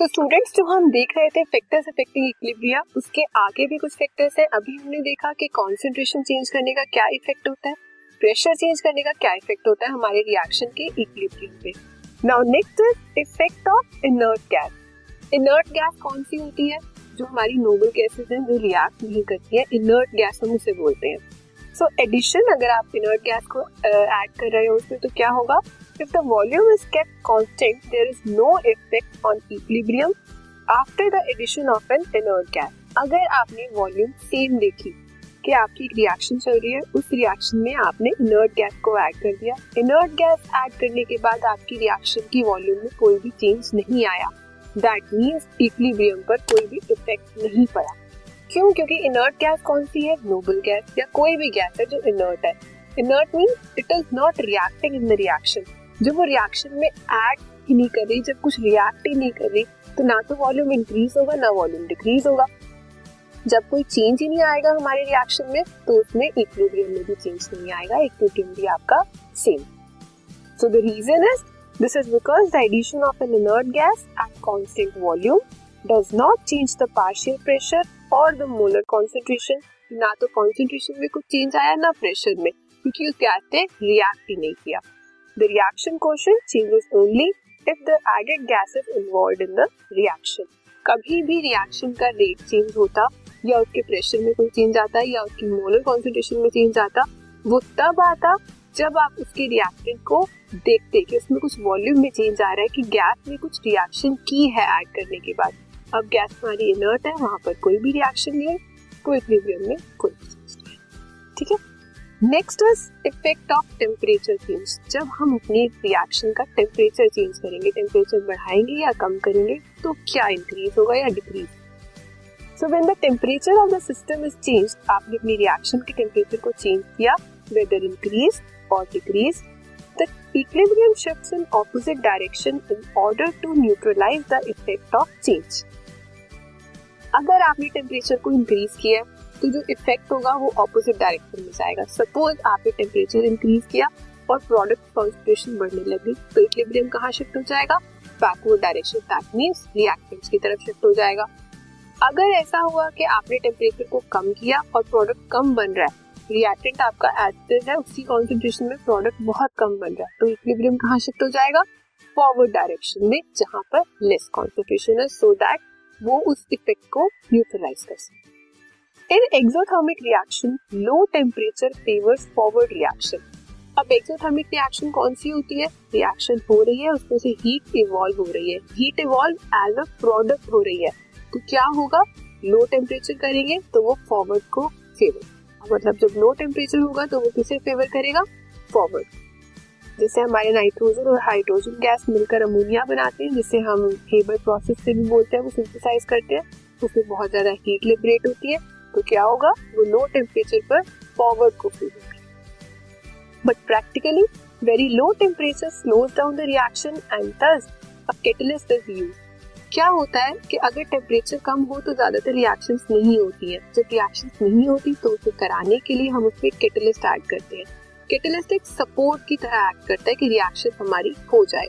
तो स्टूडेंट्स जो हम देख रहे थे फैक्टर्स अफेक्टिंग इक्विलिब्रिया उसके आगे भी कुछ फैक्टर्स हैं। अभी हमने देखा कि कॉन्सेंट्रेशन चेंज करने का क्या इफ़ेक्ट होता है प्रेशर चेंज करने का क्या इफ़ेक्ट होता है हमारे रिएक्शन के इक्विलिब्रियम पे। Now next is effect of inert gas inert gas कौन सी होती है? जो हमारी नोबल गैसेज हैं जो रिएक्ट नहीं करती है। इनर्ट गैस हम उसे बोलते हैं। सो so, एडिशन अगर आप इनर्ट गैस को ऐड uh, कर रहे हो उसमें तो क्या होगा? If the volume is kept constant, there is no effect on equilibrium after the addition of an inert gas. अगर आपने वॉल्यूम सेम देखी कि आपकी रिएक्शन चल रही है उस रिएक्शन में आपने इनर्ट गैस को ऐड कर दिया। इनर्ट गैस ऐड करने के बाद आपकी रिएक्शन की वॉल्यूम में कोई भी चेंज नहीं आया। दैट मीन्स इक्विलिब्रियम पर कोई भी इफ़ेक्ट नहीं पड़ा। क्यों? क्योंकि इनर्ट गैस कौन सी है? नोबल गैस या कोई भी गैस है जो इनर्ट है। Inert means it is not reacting in the reaction जब वो रिएक्शन में ऐड ही नहीं कर रही, जब कुछ रिएक्ट ही नहीं कर रही तो ना तो वॉल्यूम इंक्रीज होगा, ना वॉल्यूम डिक्रीज होगा। जब कोई चेंज ही नहीं आएगा हमारे रिएक्शन में तो उसमें इक्विलिब्रियम में भी चेंज नहीं आएगा इक्विलिब्रियम भी आपका same so the reason is this is because the addition of an inert gas at constant volume does not change the partial pressure और द मोलर कॉन्सेंट्रेशन ना तो कॉन्सेंट्रेशन में कुछ चेंज आया, ना प्रेशर में, क्योंकि उस गैस ने रिएक्ट ही नहीं किया। The reaction quotient changes only if the added gas is involved in the reaction. कभी भी रिएक्शन का रेट चेंज होता, या उसके प्रेशर में कोई चेंज आता, या उसकी मोलर कॉन्सेंट्रेशन में चेंज आता, वो तब आता जब आप उसके रिएक्टेंट को देखते कि उसमें कुछ वॉल्यूम में चेंज आ रहा है कि गैस ने कुछ रिएक्शन की है ऐड करने के बाद। अब गैस हमारी इनर्ट है, वहाँ पर कोई भी रिएक्शन नहीं है, कोई इक्विलिब्रियम में कोई ठीक है? Next is effect of temperature change जब हम अपनी रिएक्शन का टेम्परेचर चेंज करेंगे टेम्परेचर बढ़ाएँगे या कम करेंगे तो क्या इंक्रीज होगा या decrease so when the temperature of the system is change आपने अपनी रिएक्शन के टेम्परेचर को चेंज किया वेदर इंक्रीज और decrease the equilibrium shifts in opposite direction in order to neutralise the effect of change अगर आपने टेम्परेचर को increase किया तो जो इफ़ेक्ट होगा वो ऑपोजिट डायरेक्शन में जाएगा सपोज़ आपने टेम्परेचर इंक्रीज किया और प्रोडक्ट कॉन्सेंट्रेशन बढ़ने लगी तो इक्विलिब्रियम कहाँ शिफ्ट हो जाएगा? Backward direction that means reactants की तरफ़ शिफ्ट हो जाएगा। अगर ऐसा हुआ कि आपने टेम्परेचर को कम किया और प्रोडक्ट कम बन रहा है रिएक्टेंट आपका एसिड है उसी कॉन्सेंट्रेशन में प्रोडक्ट बहुत कम बन रहा है तो इक्विलिब्रियम कहाँ शिफ्ट हो जाएगा? फॉरवर्ड डायरेक्शन में, जहाँ पर लेस कॉन्सेंट्रेशन है सो दैट वो उस इफ़ेक्ट को न्यूट्रलाइज कर सके। In exothermic reaction low temperature favours forward reaction अब एक्सोथर्मिक रिएक्शन कौन सी होती है? रिएक्शन हो रही है, उसमें से हीट इवॉल्व हो रही है। Heat evolve as a product हो रही है। तो क्या होगा? लो टेम्परेचर करेंगे तो वो फॉरवर्ड को फेवर मतलब जब लो टेम्परेचर होगा तो वो किसे फेवर करेगा? फॉरवर्ड जैसे हमारे नाइट्रोजन और हाइड्रोजन गैस मिलकर अमोनिया बनाते हैं, जिसे हम हेबर प्रोसेस से भी बोलते हैं, वो सिंथेसाइज करते हैं उसमें बहुत ज़्यादा हीट लिबरेट होती है। तो क्या होगा? वो लो टेम्परेचर पर फॉरवर्ड को फील होगा। But practically very low temperature slows down the reaction and thus a catalyst is used. क्या होता है कि अगर टेम्परेचर कम हो तो ज़्यादातर रिएक्शन नहीं होती है। जब रिएक्शन नहीं होती तो उसे कराने के लिए हम उसमें कैटलिस्ट ऐड करते हैं। कैटलिस्ट एक सपोर्ट की तरह एक्ट करता है कि रिएक्शन हमारी हो जाए।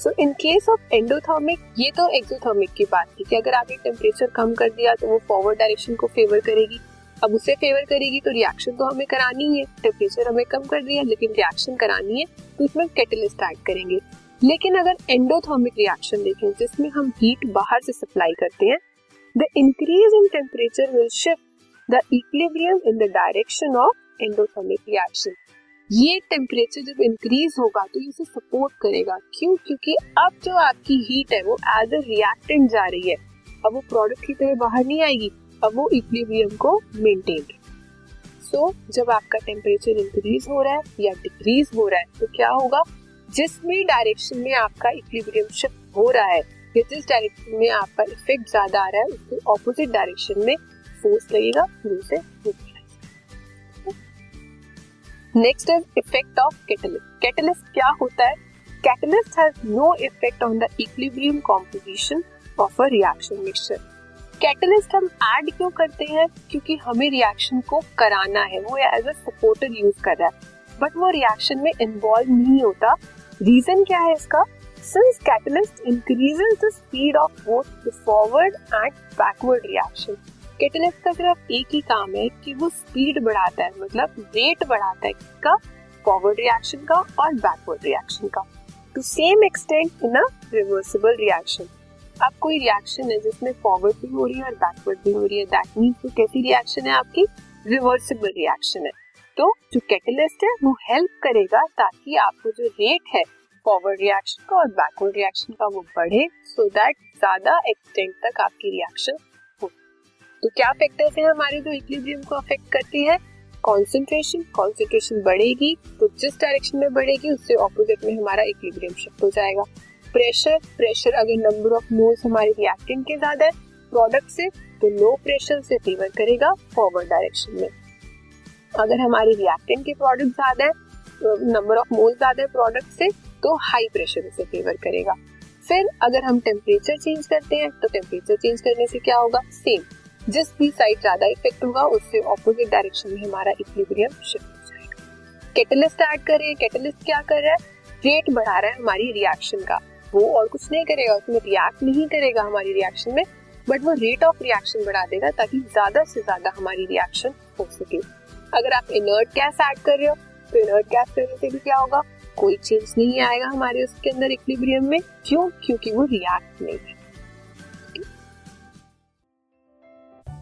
So in case of endothermic ये तो एक्सोथर्मिक की बात थी कि अगर आपने टेम्परेचर कम कर दिया तो वो फॉरवर्ड डायरेक्शन को फेवर करेगी। अब उसे फेवर करेगी तो रिएक्शन तो हमें करानी है टेम्परेचर हमें कम कर दिया लेकिन रिएक्शन करानी है तो उसमें कैटलिस्ट ऐड करेंगे। लेकिन अगर एंडोथर्मिक रिएक्शन देखें, जिसमें हम हीट बाहर से सप्लाई करते हैं the increase in temperature will shift the equilibrium in the direction of endothermic reaction ये टेम्परेचर जब इंक्रीज होगा तो इसे सपोर्ट करेगा। क्यों? क्योंकि अब जो आपकी हीट है वो एज अ रिएक्टेंट जा रही है। अब वो प्रोडक्ट की तरह बाहर नहीं आएगी। अब वो इक्विलिब्रियम को मेंटेन सो so, जब आपका टेम्परेचर इंक्रीज हो रहा है या डिक्रीज हो रहा है तो क्या होगा? जिस भी डायरेक्शन में आपका इक्विलिब्रियम शिफ्ट हो रहा है या जिस डायरेक्शन में आपका इफ़ेक्ट ज़्यादा आ रहा है उसके ऑपोजिट डायरेक्शन में फोर्स लगेगा से next is effect of catalyst. Catalyst क्या होता है? Catalyst has no effect on the equilibrium composition of a reaction mixture. Catalyst हम ऐड क्यों करते हैं? क्योंकि हमें रिएक्शन को कराना है। वो एज अ सपोर्टर यूज़ कर रहा है। बट वो रिएक्शन में इन्वॉल्व नहीं होता। रीजन क्या है इसका? Since catalyst increases the speed of both the forward and backward reaction. Catalyst का सिर्फ़ एक ही काम है कि वो स्पीड बढ़ाता है मतलब रेट बढ़ाता है किसका फॉरवर्ड रिएक्शन का और बैकवर्ड रिएक्शन का। To same extent in a reversible reaction अब कोई रिएक्शन है जिसमें फॉरवर्ड भी हो रही है और बैकवर्ड भी हो रही है दैट मीन्स वो कैसी रिएक्शन है आपकी? रिवर्सिबल रिएक्शन है। तो जो कैटलिस्ट है, वो हेल्प करेगा ताकि आपको जो रेट है फॉरवर्ड रिएक्शन का और बैकवर्ड रिएक्शन का वो बढ़े सो दैट ज़्यादा एक्सटेंट तक आपकी रिएक्शन तो क्या फैक्टर्स हैं हमारे जो इक्विलिब्रियम को अफेक्ट करती है? कॉन्सेंट्रेशन कॉन्सेंट्रेशन बढ़ेगी तो जिस डायरेक्शन में बढ़ेगी, उससे ऑपोजिट में हमारा इक्विलिब्रियम शिफ्ट हो जाएगा। प्रेशर प्रेशर अगर नंबर ऑफ़ मोल्स हमारे रिएक्टेंट के ज़्यादा है प्रोडक्ट से तो लो प्रेशर से फेवर करेगा फॉरवर्ड डायरेक्शन में। अगर हमारे रिएक्टेंट के प्रोडक्ट ज़्यादा है नंबर ऑफ़ मोल्स ज़्यादा है प्रोडक्ट से तो हाई प्रेशर उसे फेवर करेगा। फिर अगर हम टेम्परेचर चेंज करते हैं तो टेम्परेचर चेंज करने से क्या होगा? सेम जिस भी साइड ज़्यादा इफ़ेक्ट होगा, उससे ऑपोजिट डायरेक्शन में हमारा इक्विलिब्रियम शिफ्ट हो जाएगा। कैटलिस्ट ऐड करें कैटलिस्ट क्या कर रहा है? रेट बढ़ा रहा है हमारी रिएक्शन का। वो और कुछ नहीं करेगा, उसमें रिएक्ट नहीं करेगा हमारी रिएक्शन में बट वो रेट ऑफ़ रिएक्शन बढ़ा देगा ताकि ज़्यादा से ज़्यादा हमारी रिएक्शन हो सके। अगर आप इनर्ट गैस ऐड कर रहे हो तो इनर्ट गैस करने से भी क्या होगा? कोई चेंज नहीं आएगा हमारे उसके अंदर इक्विलिब्रियम में। क्यों? क्योंकि वो रिएक्ट नहीं है।